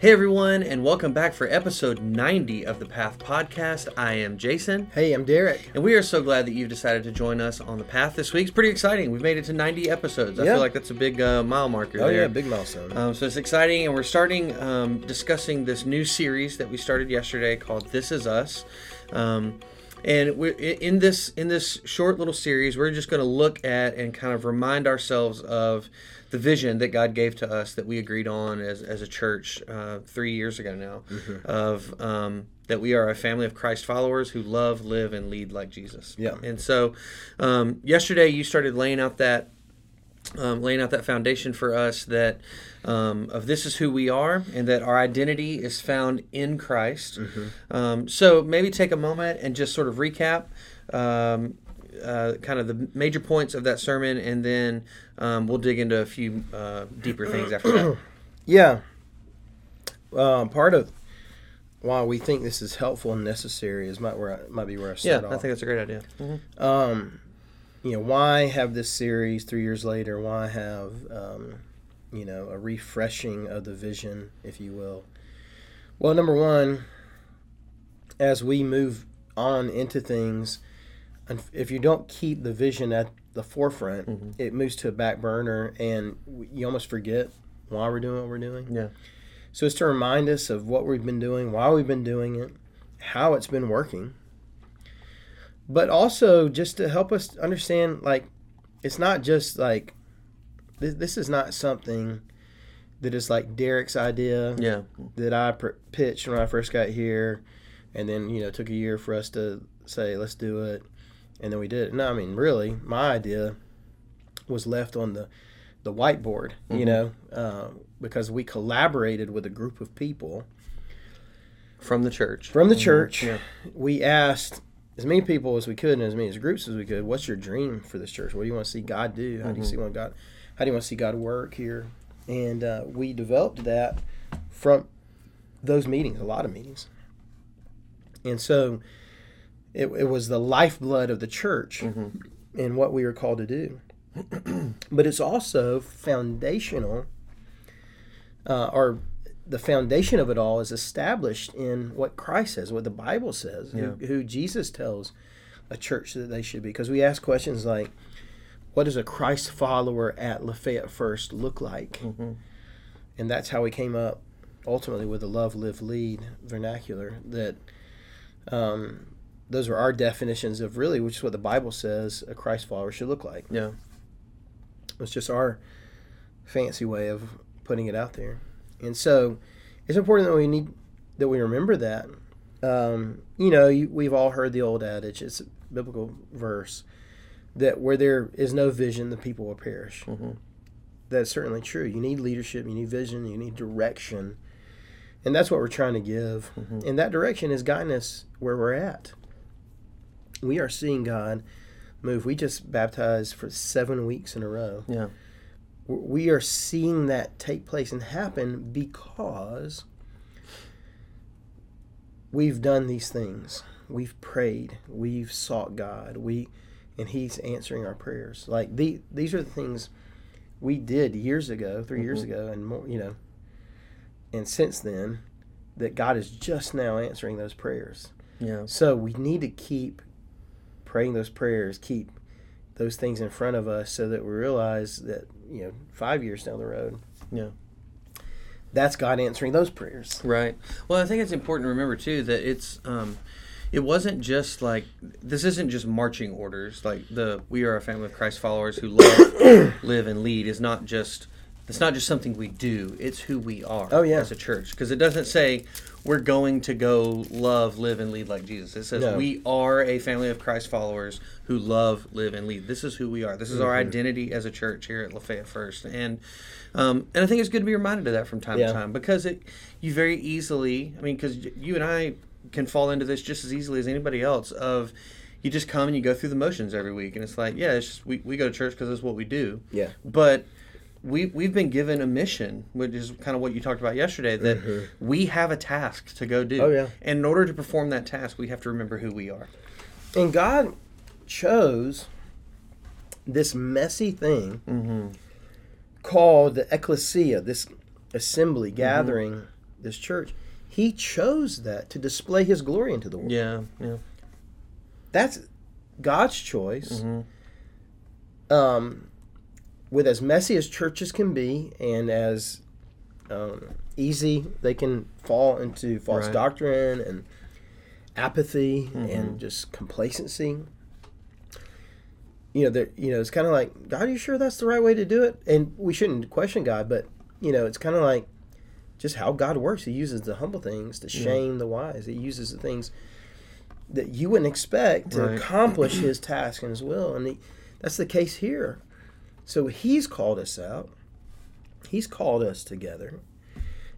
Hey everyone, and welcome back for episode 90 of the Path Podcast. I am Jason, Hey, I'm Derek. and we are so glad that you've decided to join us on the Path this week. It's pretty exciting. We've made it to 90 episodes. I Yeah. feel like that's a big uh, mile marker Oh there. yeah, a big milestone. Um, so it's exciting, and we're starting um, discussing this new series that we started yesterday called "This Is Us." Um, and we're in this in this short little series, we're just going to look at and kind of remind ourselves of the vision that God gave to us that we agreed on as, as a church uh, three years ago now, of um, that we are a family of Christ followers who love, live, and lead like Jesus. Yeah. And so, um, yesterday you started laying out that um, laying out that foundation for us that um, of this is who we are and that our identity is found in Christ. Um, so maybe take a moment and just sort of recap um, uh, kind of the major points of that sermon, and then um, we'll dig into a few uh, deeper things after that. yeah. Um, part of why we think this is helpful and necessary is might where I, might be where I Yeah, start I think that's a great idea. um, you know, why have this series three years later? Why have um, you know a refreshing of the vision, if you will? Well, number one, as we move on into things, and if you don't keep the vision at the forefront, it moves to a back burner, and you almost forget why we're doing what we're doing. Yeah. So it's to remind us of what we've been doing, why we've been doing it, how it's been working. But also just to help us understand like it's not just like this, this is not something that is like Derek's idea Yeah. that I pr- pitched when I first got here and then, you know, took a year for us to say let's do it and then we did it. No, I mean, really, my idea was left on the the whiteboard, you know, uh, because we collaborated with a group of people From the church. from the church. Yeah. We asked as many people as we could and as many as groups as we could, "What's your dream for this church? What do you want to see God do? How do you see want God? How do you want to see God work here?" And uh, we developed that from those meetings, a lot of meetings. And so, it, it was the lifeblood of the church and what we were called to do. but it's also foundational, uh, or the foundation of it all is established in what Christ says, what the Bible says, who, who Jesus tells a church that they should be. Because we ask questions like, what does a Christ follower at Lafayette First look like? And that's how we came up ultimately with the love, live, lead vernacular that um, those are our definitions of really, which is what the Bible says a Christ follower should look like. Yeah. It's just our fancy way of putting it out there. And so it's important that we need that we remember that. Um, you know, you, we've all heard the old adage, it's a biblical verse, that where there is no vision, the people will perish. That's certainly true. You need leadership, you need vision, you need direction. And that's what we're trying to give. And that direction is guiding us where we're at. We are seeing God move. We just baptized for seven weeks in a row. Yeah. We are seeing that take place and happen because we've done these things. We've prayed. We've sought God. We and He's answering our prayers. Like the, these are the things we did years ago, 3 years mm-hmm. ago, and more. You know, and since then, that God is just now answering those prayers. Yeah. So we need to keep praying those prayers, keep those things in front of us so that we realize that, you know, five years down the road, Yeah. that's God answering those prayers. Right. Well, I think it's important to remember too that it's um, it wasn't just like this isn't just marching orders. Like the we are a family of Christ followers who love, live, and lead is not just it's not just something we do. It's who we are. Oh, yeah. as a church because it doesn't say we're going to go love, live, and lead like Jesus. It says No. we are a family of Christ followers who love, live, and lead. This is who we are. This is our Mm-hmm. identity as a church here at Lafayette First, and um, and I think it's good to be reminded of that from time Yeah. to time because it you very easily. I mean, because you and I can fall into this just as easily as anybody else. Of you just come and you go through the motions every week, and it's like, yeah, it's just we, we go to church because that's what we do. Yeah. But we we've been given a mission, which is kind of what you talked about yesterday. That we have a task to go do. Mm-hmm. Oh, yeah. And in order to perform that task, we have to remember who we are. And God chose this messy thing called the ecclesia, this assembly gathering this church, he chose that to display his glory into the world. Yeah. Yeah. That's God's choice. hmm Um, with as messy as churches can be and as um, easy they can fall into false Right. doctrine and apathy Mhm. and just complacency. You know. You know, it's kind of like, God, are you sure that's the right way to do it? And we shouldn't question God, but you know, it's kind of like just how God works. He uses the humble things to Yeah. shame the wise. He uses the things that you wouldn't expect to Right. accomplish His task and His will, and he, that's the case here. So He's called us out. He's called us together.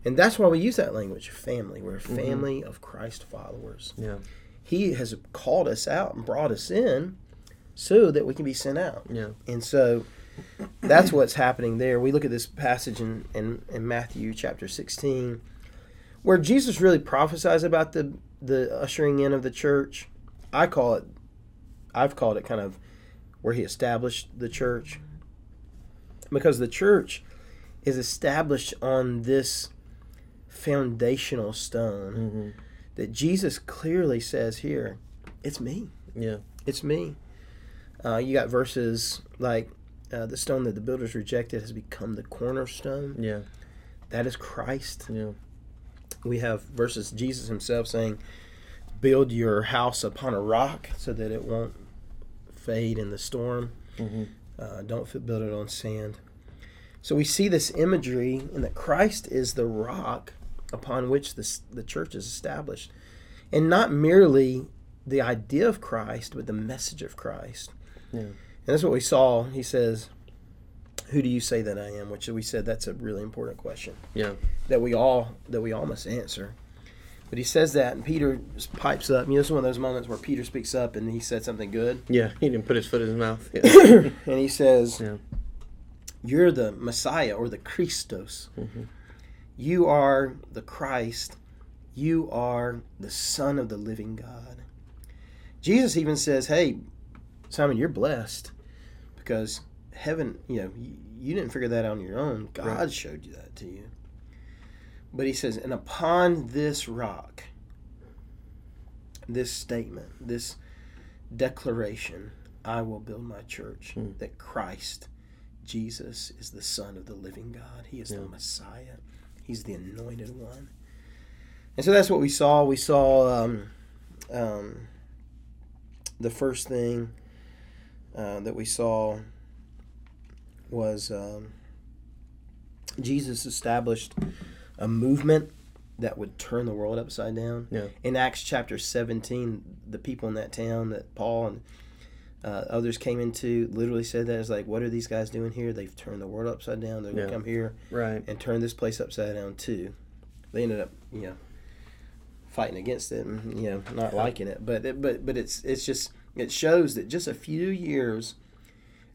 And that's why we use that language, family. We're a Mm-hmm. family of Christ followers. Yeah. He has called us out and brought us in so that we can be sent out. Yeah. And so that's what's happening there. We look at this passage in, in, in Matthew chapter 16, where Jesus really prophesies about the, the ushering in of the church. I call it, I've called it kind of where he established the church. Because the church is established on this foundational stone hmm that Jesus clearly says here, it's me. Yeah. It's me. Uh, you got verses like uh, the stone that the builders rejected has become the cornerstone. Yeah. That is Christ. Yeah. We have verses Jesus himself saying, "Build your house upon a rock so that it won't fade in the storm. hmm Uh, don't build it on sand." So we see this imagery, and that Christ is the rock upon which the the church is established, and not merely the idea of Christ, but the message of Christ. Yeah. And that's what we saw. He says, "Who do you say that I am?" Which we said that's a really important question Yeah. that we all that we all must answer. But he says that, and Peter pipes up. You know, it's one of those moments where Peter speaks up and he said something good, Yeah. He didn't put his foot in his mouth. Yeah. and he says, Yeah. "You're the Messiah or the Christos. Mhm. You are the Christ. You are the Son of the Living God." Jesus even says, "Hey, Simon, you're blessed because heaven, you know, you, you didn't figure that out on your own. God Right. showed you that to you." But he says, "And upon this rock, this statement, this declaration, I will build my church. Hmm. That Christ, Jesus, is the Son of the living God. He is the Messiah. He's the anointed one." And so that's what we saw. We saw um, um, the first thing uh, that we saw was um, Jesus established a movement that would turn the world upside down. Yeah. In Acts chapter 17, the people in that town that Paul and uh, others came into literally said that it's like, what are these guys doing here? They've turned the world upside down. They're gonna come here Right. and turn this place upside down too. They ended up, you know, fighting against it and you know not liking it. But it, but but it's it's just it shows that just a few years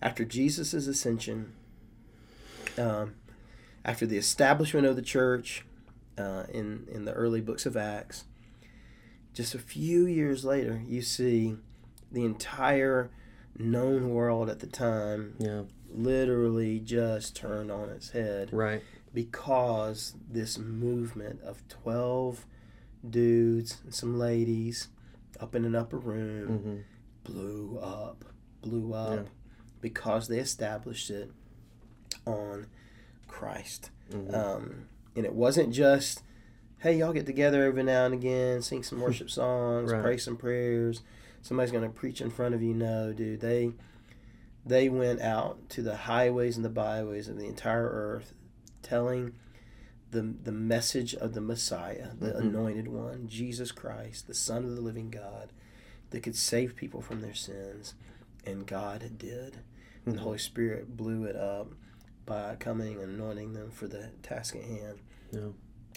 after Jesus' ascension, um, after the establishment of the church uh, in in the early books of Acts, just a few years later, you see the entire known world at the time Yeah. literally just turned on its head Right. because this movement of 12 dudes and some ladies up in an upper room hmm blew up blew up Yeah. because they established it on christ. Hmm um, and it wasn't just hey y'all get together every now and again sing some worship songs Right. pray some prayers. Somebody's going to preach in front of you. No dude. They they went out to the highways and the byways of the entire earth telling the the message of the messiah the Mhm. anointed one jesus christ the son of the living god that could save people from their sins. And god did. And the Mhm. holy spirit blew it up by coming and anointing them for the task at hand. Yeah.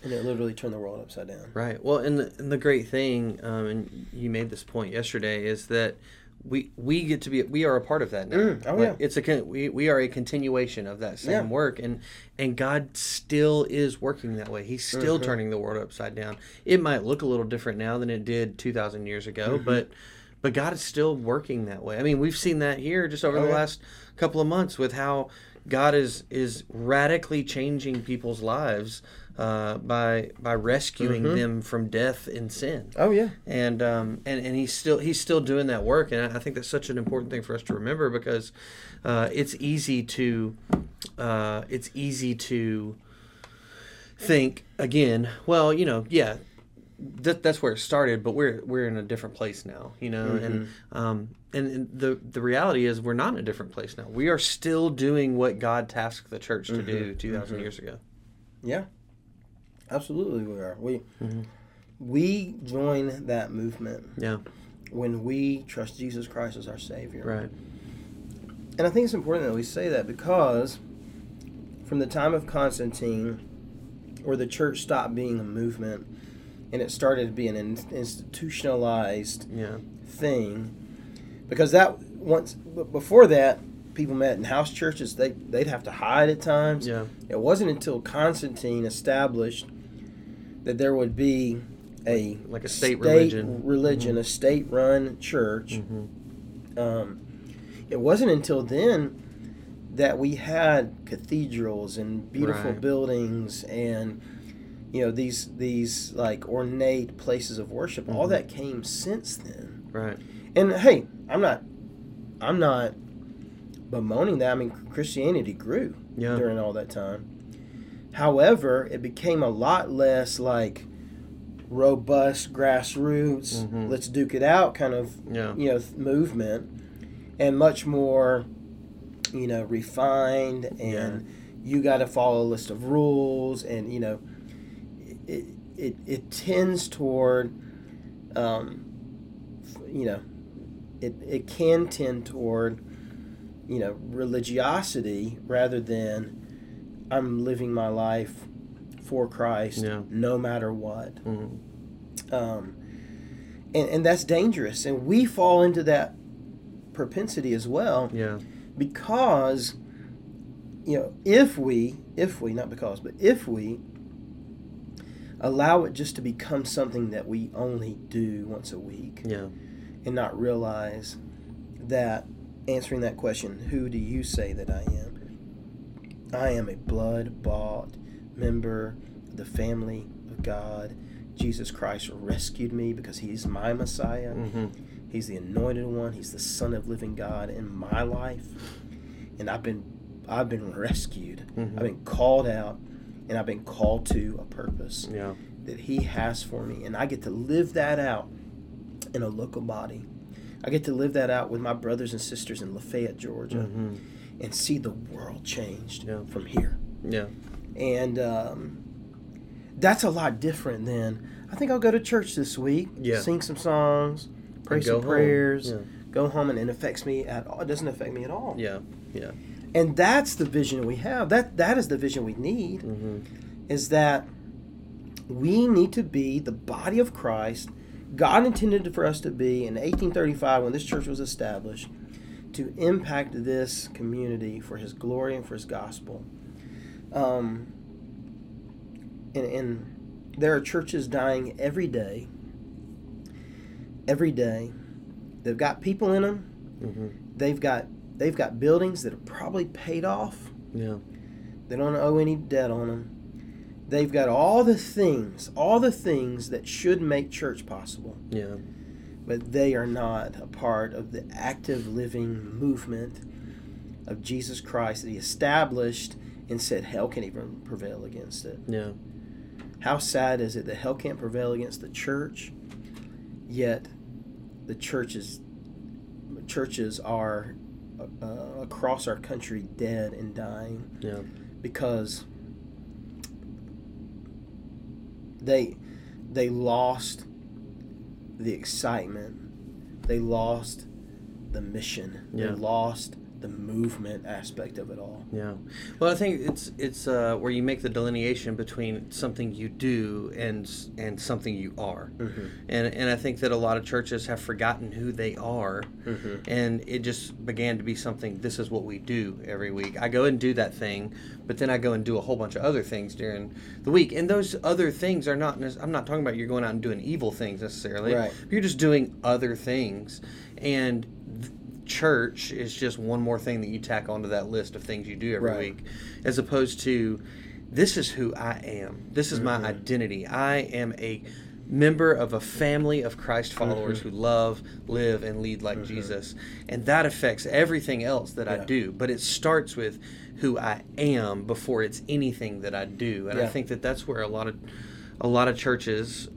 And it literally turned the world upside down. Right. Well, and the, and the great thing, um, and you made this point yesterday, is that we we get to be we are a part of that now. Mm, oh, Like, yeah. It's a we, we are a continuation of that same Yeah. work, and and God still is working that way. He's still Mhm. turning the world upside down. It might look a little different now than it did two thousand years ago, Mhm. but but God is still working that way. I mean, we've seen that here just over Oh, the yeah. last couple of months with how God is is radically changing people's lives uh, by by rescuing Mhm. them from death and sin. Oh yeah. And um, and and he's still he's still doing that work, and I think that's such an important thing for us to remember because uh, it's easy to uh, it's easy to think again. Well, you know, yeah, that, that's where it started, but we're we're in a different place now, you know, and um, and, and the the reality is we're not in a different place now. We are still doing what God tasked the church to do 2,000 years ago. Yeah. Absolutely, we are. We Mhm. we join that movement Yeah, when we trust Jesus Christ as our Savior. right. And I think it's important that we say that because from the time of Constantine, where the church stopped being a movement and it started to be an in- institutionalized Yeah, thing, because that once before that, people met in house churches. They they'd have to hide at times. yeah, It wasn't until Constantine established that there would be a like a state, religion. religion, a state-run church. hmm Um, it wasn't until then that we had cathedrals and beautiful Right. buildings and you know these these like ornate places of worship. All Mhm. that came since then. Right. And hey, I'm not I'm not bemoaning that. I mean, Christianity grew Yeah. during all that time. However, it became a lot less like robust grassroots, Mhm. let's duke it out kind of Yeah. you know th- movement, and much more you know refined and you got to follow a list of rules and you know it it, it tends toward um, you know it, it can tend toward you know religiosity rather than I'm living my life for Christ Yeah. no matter what hmm um, and, and that's dangerous and we fall into that propensity as well Yeah. because you know if we if we not because but if we allow it just to become something that we only do once a week Yeah. and not realize that answering that question who do you say that i am i am a blood bought member of the family of god jesus christ rescued me because he's my messiah hmm He's the anointed one. He's the Son of living God in my life, and I've been I've been rescued. Mhm. I've been called out, and I've been called to a purpose Yeah. that He has for me, and I get to live that out in a local body. I get to live that out with my brothers and sisters in Lafayette, Georgia, hmm and see the world changed Yeah. from here. Yeah. And um, that's a lot different than I think I'll go to church this week, Yeah. sing some songs, pray some home. prayers, Yeah. go home, and it affects me at all. It doesn't affect me at all. Yeah. Yeah. And that's the vision we have. That that is the vision we need. hmm Is that we need to be the body of Christ. God intended for us to be in 1835 when this church was established to impact this community for His glory and for His gospel. Um, and, and there are churches dying every day. Every day, they've got people in them. hmm They've got they've got buildings that are probably paid off. Yeah. They don't owe any debt on them. They've got all the things, all the things that should make church possible, Yeah. but they are not a part of the active living movement of Jesus Christ that He established and said hell can't even prevail against it. Yeah. How sad is it that hell can't prevail against the church, yet the churches churches are uh, across our country dead and dying Yeah. because they they lost the excitement they lost the mission Yeah. they lost the movement aspect of it all Yeah. Well, I think it's it's uh, where you make the delineation between something you do and and something you are, mm-hmm. and and I think that a lot of churches have forgotten who they are, Mm-hmm. and it just began to be something. This is what we do every week. I go and do that thing, but then I go and do a whole bunch of other things during the week, and those other things are not. I'm not talking about you're going out and doing evil things necessarily. Right. You're just doing other things, and church is just one more thing that you tack onto that list of things you do every Right. week, as opposed to this is who I am. This is Mm-hmm. my identity. I am a member of a family of Christ followers Mm-hmm. who love, live, and lead like Jesus. And that affects everything else that I do. But it starts with who I am before it's anything that I do. And I think that that's where a lot of a lot of churches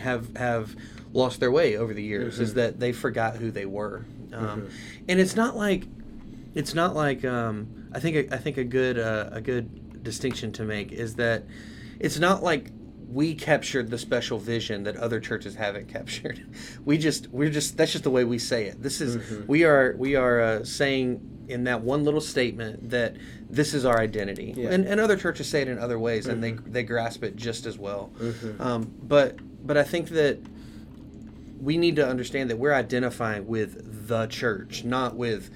have have lost their way over the years Mm-hmm. is that they forgot who they were. Um, And it's not like it's not like um, I think I think a good uh, a good distinction to make is that it's not like we captured the special vision that other churches haven't captured. We just we're just that's just the way we say it. This is Mm-hmm. we are we are uh, saying in that one little statement that this is our identity, Yeah. and, and other churches say it in other ways, and they they grasp it just as well. Um, but but I think that we need to understand that we're identifying with the church, not with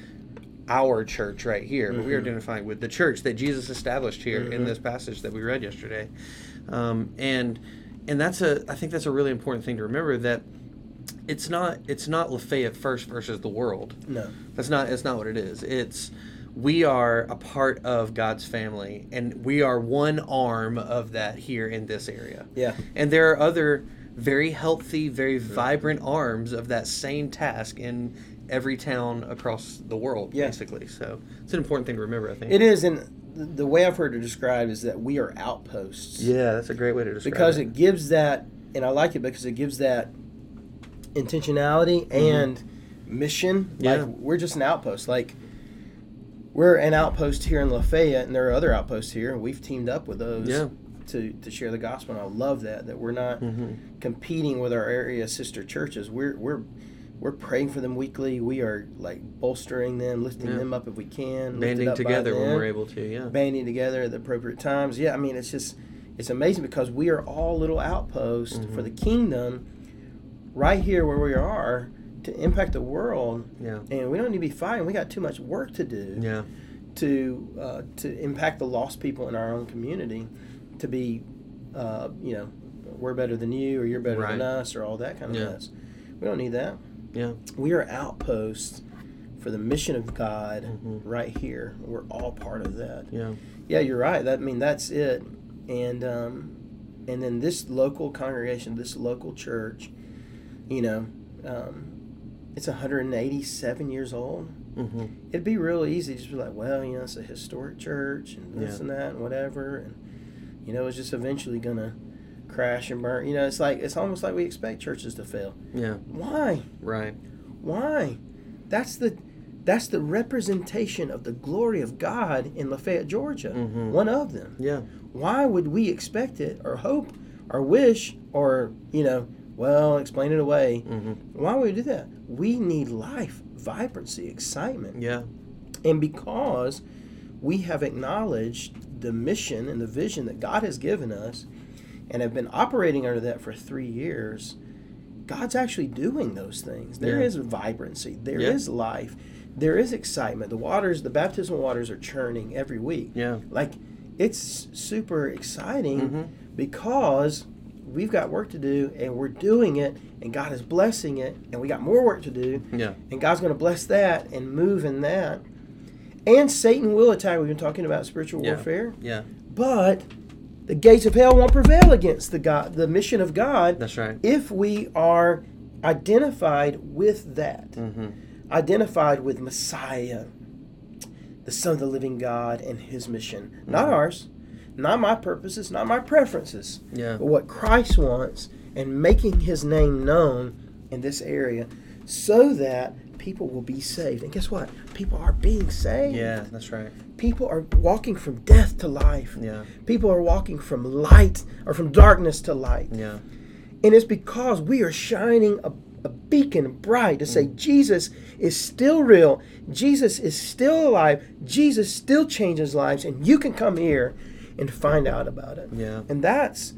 our church right here, but we're identifying with the church that Jesus established here in this passage that we read yesterday. Um, and and that's a I think that's a really important thing to remember that it's not it's not Lafayette first versus the world. No. That's not it's not what it is. It's we are a part of God's family and we are one arm of that here in this area. Yeah. And there are other very healthy, very vibrant arms of that same task in every town across the world, Yeah. basically. So it's an important thing to remember, I think. It is, and the way I've heard it described is that we are outposts. Yeah, that's a great way to describe because it. it gives that, and I like it because it gives that intentionality and mission. Mm-hmm. Yeah. Like we're just an outpost. Like we're an outpost here in Lafayette, and there are other outposts here, and we've teamed up with those Yeah. To to share the gospel. And I love that that we're not Mhm. competing with our area sister churches. We're we're we're praying for them weekly. We are like bolstering them, lifting Yeah. them up if we can, banding together when we're able to, yeah. banding together at the appropriate times. Yeah, I mean, it's just it's amazing because we are all little outposts Mm-hmm. for the kingdom, right here where we are to impact the world. Yeah. And we don't need to be fighting. We got too much work to do Yeah. to uh, to impact the lost people in our own community. To be, uh, you know, we're better than you, or you're better Right. than us, or all that kind of Yeah. mess. We don't need that. Yeah. We are outposts for the mission of God Mhm. right here. We're all part of that. Yeah. Yeah, you're right. That I mean that's it. And um, and then this local congregation, this local church, you know, um, it's 187 years old. hmm It'd be real easy to just be like, well, you know, it's a historic church and this Yeah. and that and whatever, and you know, it's just eventually gonna crash and burn. You know, it's like it's almost like we expect churches to fail. Yeah. Why? Right. Why? That's the that's the representation of the glory of God in Lafayette, Georgia. Mhm. One of them Yeah. why would we expect it or hope or wish or you know well explain it away hmm why would we do that we need life vibrancy excitement Yeah. and because we have acknowledged the mission and the vision that god has given us and have been operating under that for three years god's actually doing those things There Yeah. is vibrancy There Yeah. is life there is excitement the waters the baptismal waters are churning every week Yeah. like it's super exciting Mhm. because we've got work to do and we're doing it and God is blessing it and we got more work to do Yeah. and God's going to bless that and move in that. And Satan will attack. We've been talking about spiritual Yeah. warfare, Yeah. but the gates of hell won't prevail against the God, the mission of God, That's right. if we are identified with that hmm identified with Messiah, the Son of the living God, and his mission. Not Mhm. ours, not my purposes, not my preferences, Yeah. but what Christ wants and making his name known in this area so that people will be saved. And guess what? People are being saved. Yeah. That's right. People are walking from death to life. Yeah. People are walking from light or from darkness to light. Yeah. And it's because we are shining a, a beacon bright to say mm. Jesus is still real, Jesus is still alive, Jesus still changes lives, and you can come here and find out about it. Yeah. And that's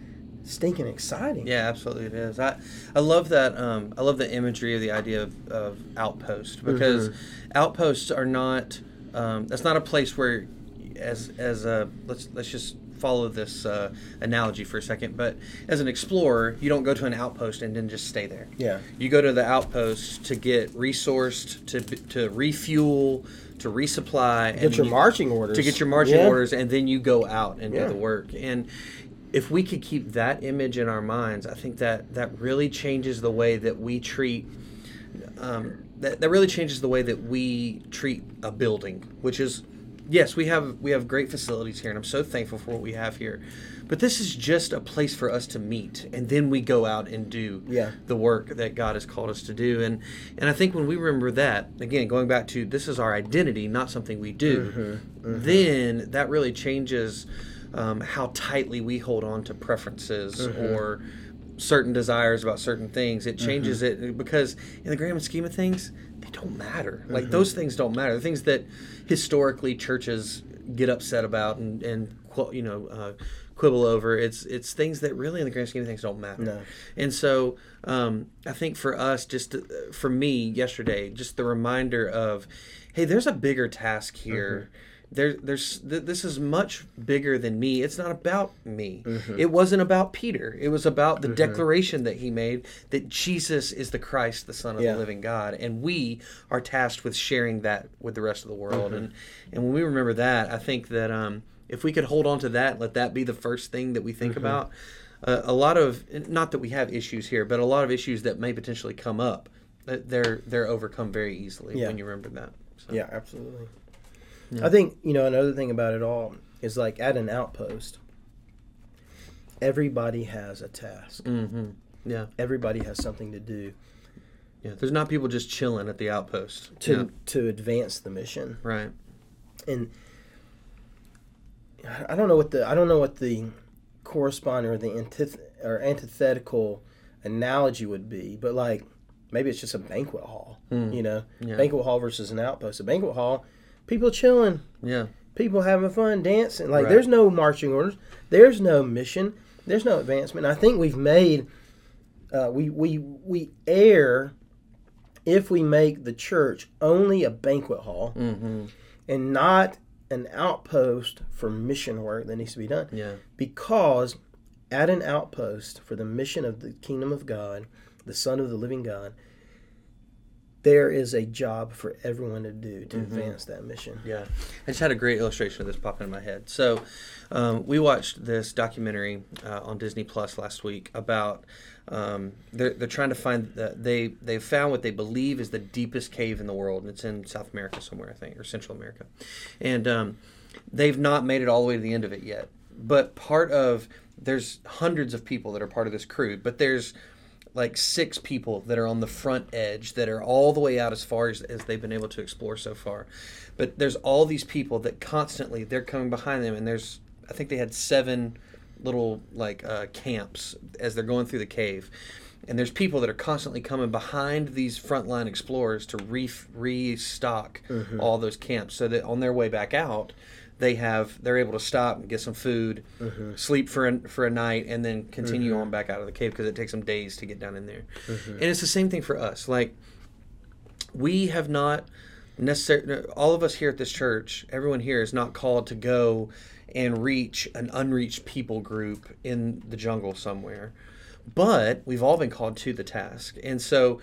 stinking exciting. Yeah, absolutely it is. I I love that um, I love the imagery of the idea of, of outpost because outposts are not um, that's not a place where as as a let's let's just follow this uh, analogy for a second, but as an explorer, you don't go to an outpost and then just stay there. Yeah. You go to the outpost to get resourced, to to refuel, to resupply, Get your you- marching orders. to get your marching Yeah. orders, and then you go out and Yeah. do the work. And if we could keep that image in our minds, I think that that really changes the way that we treat. Um, that, that really changes the way that we treat a building, which is, yes, we have we have great facilities here, and I'm so thankful for what we have here. But this is just a place for us to meet, and then we go out and do Yeah. the work that God has called us to do. And and I think when we remember that, again, going back to this is our identity, not something we do, then that really changes um, how tightly we hold on to preferences or certain desires about certain things. It changes it because in the grand scheme of things, they don't matter. Like those things don't matter. The things that historically churches get upset about and and you know. Uh, quibble over it's it's things that really in the grand scheme of things don't matter No. and so um, I think for us, just uh, for me yesterday, just the reminder of, hey, there's a bigger task here. There, there's th- this is much bigger than me. It's not about me. It wasn't about Peter. It was about the declaration that he made that Jesus is the Christ, the Son of Yeah. the living God, and we are tasked with sharing that with the rest of the world. And and when we remember that, I think that um, if we could hold on to that, let that be the first thing that we think about uh, a lot of not that we have issues here, but a lot of issues that may potentially come up, uh, they're they're overcome very easily Yeah. when you remember that. So. Yeah, absolutely. I think you know another thing about it all is like at an outpost, everybody has a task. Mm-hmm. Yeah. Everybody has something to do Yeah. There's not people just chilling at the outpost. to Yeah. to advance the mission. Right. and I don't know what the I don't know what the corresponding or the antith- or antithetical analogy would be, but like maybe it's just a banquet hall, you know, Yeah. banquet hall versus an outpost. A banquet hall, people chilling, Yeah. people having fun, dancing. Like Right. there's no marching orders, there's no mission, there's no advancement. I think we've made uh, we we we err if we make the church only a banquet hall Mm-hmm. and not an outpost for mission work that needs to be done. Yeah. Because at an outpost for the mission of the kingdom of God, the Son of the living God, there is a job for everyone to do to advance that mission. Yeah, I just had a great illustration of this pop in my head. So, um, we watched this documentary uh, on Disney Plus last week about um, they're they're trying to find the, they they found what they believe is the deepest cave in the world, and it's in South America somewhere, I think, or Central America, and um, they've not made it all the way to the end of it yet. But part of there's hundreds of people that are part of this crew, but there's like six people that are on the front edge that are all the way out as far as, as they've been able to explore so far. But there's all these people that constantly they're coming behind them and there's i think they had seven little like uh, camps as they're going through the cave. And there's people that are constantly coming behind these frontline explorers to re- restock all those camps so that on their way back out they have they're able to stop and get some food mm-hmm. sleep for a, for a night and then continue mm-hmm. on back out of the cave because it takes them days to get down in there. Mm-hmm. And it's the same thing for us. Like we have not necessarily all of us here at this church everyone here is not called to go and reach an unreached people group in the jungle somewhere but we've all been called to the task. And so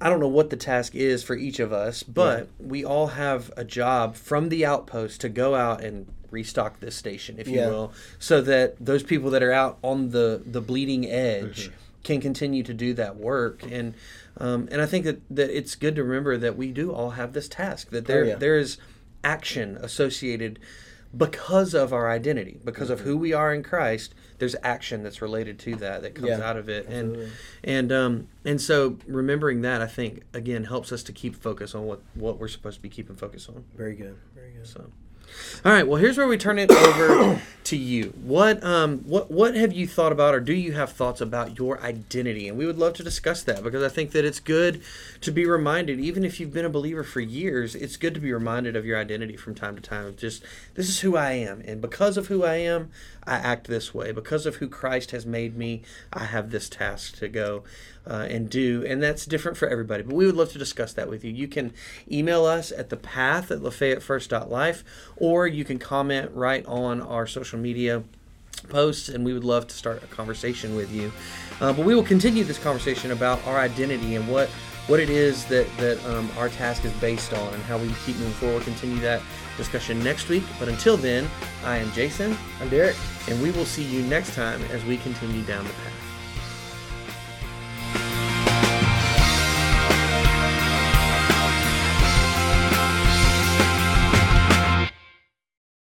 I don't know what the task is for each of us but we all have a job from the outpost to go out and restock this station if you will so that those people that are out on the the bleeding edge can continue to do that work. And um, and I think that, that it's good to remember that we do all have this task that there yeah. there is action associated because of our identity because of who we are in Christ there's action that's related to that that comes Yeah, out of it absolutely. and and um and so remembering that I think again helps us to keep focus on what what we're supposed to be keeping focus on Very good. Very good. so, all right. Well, here's where we turn it over to you. What um what what have you thought about, or do you have thoughts about your identity? And we would love to discuss that because I think that it's good to be reminded, even if you've been a believer for years, it's good to be reminded of your identity from time to time. Just this is who I am, and because of who I am, I act this way. Because of who Christ has made me, I have this task to go. Uh, and do, and that's different for everybody. But we would love to discuss that with you. You can email us at the path at lafayettefirst.life, or you can comment right on our social media posts, and we would love to start a conversation with you. Uh, but we will continue this conversation about our identity and what what it is that that um, our task is based on, and how we keep moving forward. We'll continue that discussion next week. But until then, I am Jason, I'm Derek. and we will see you next time as we continue down the path.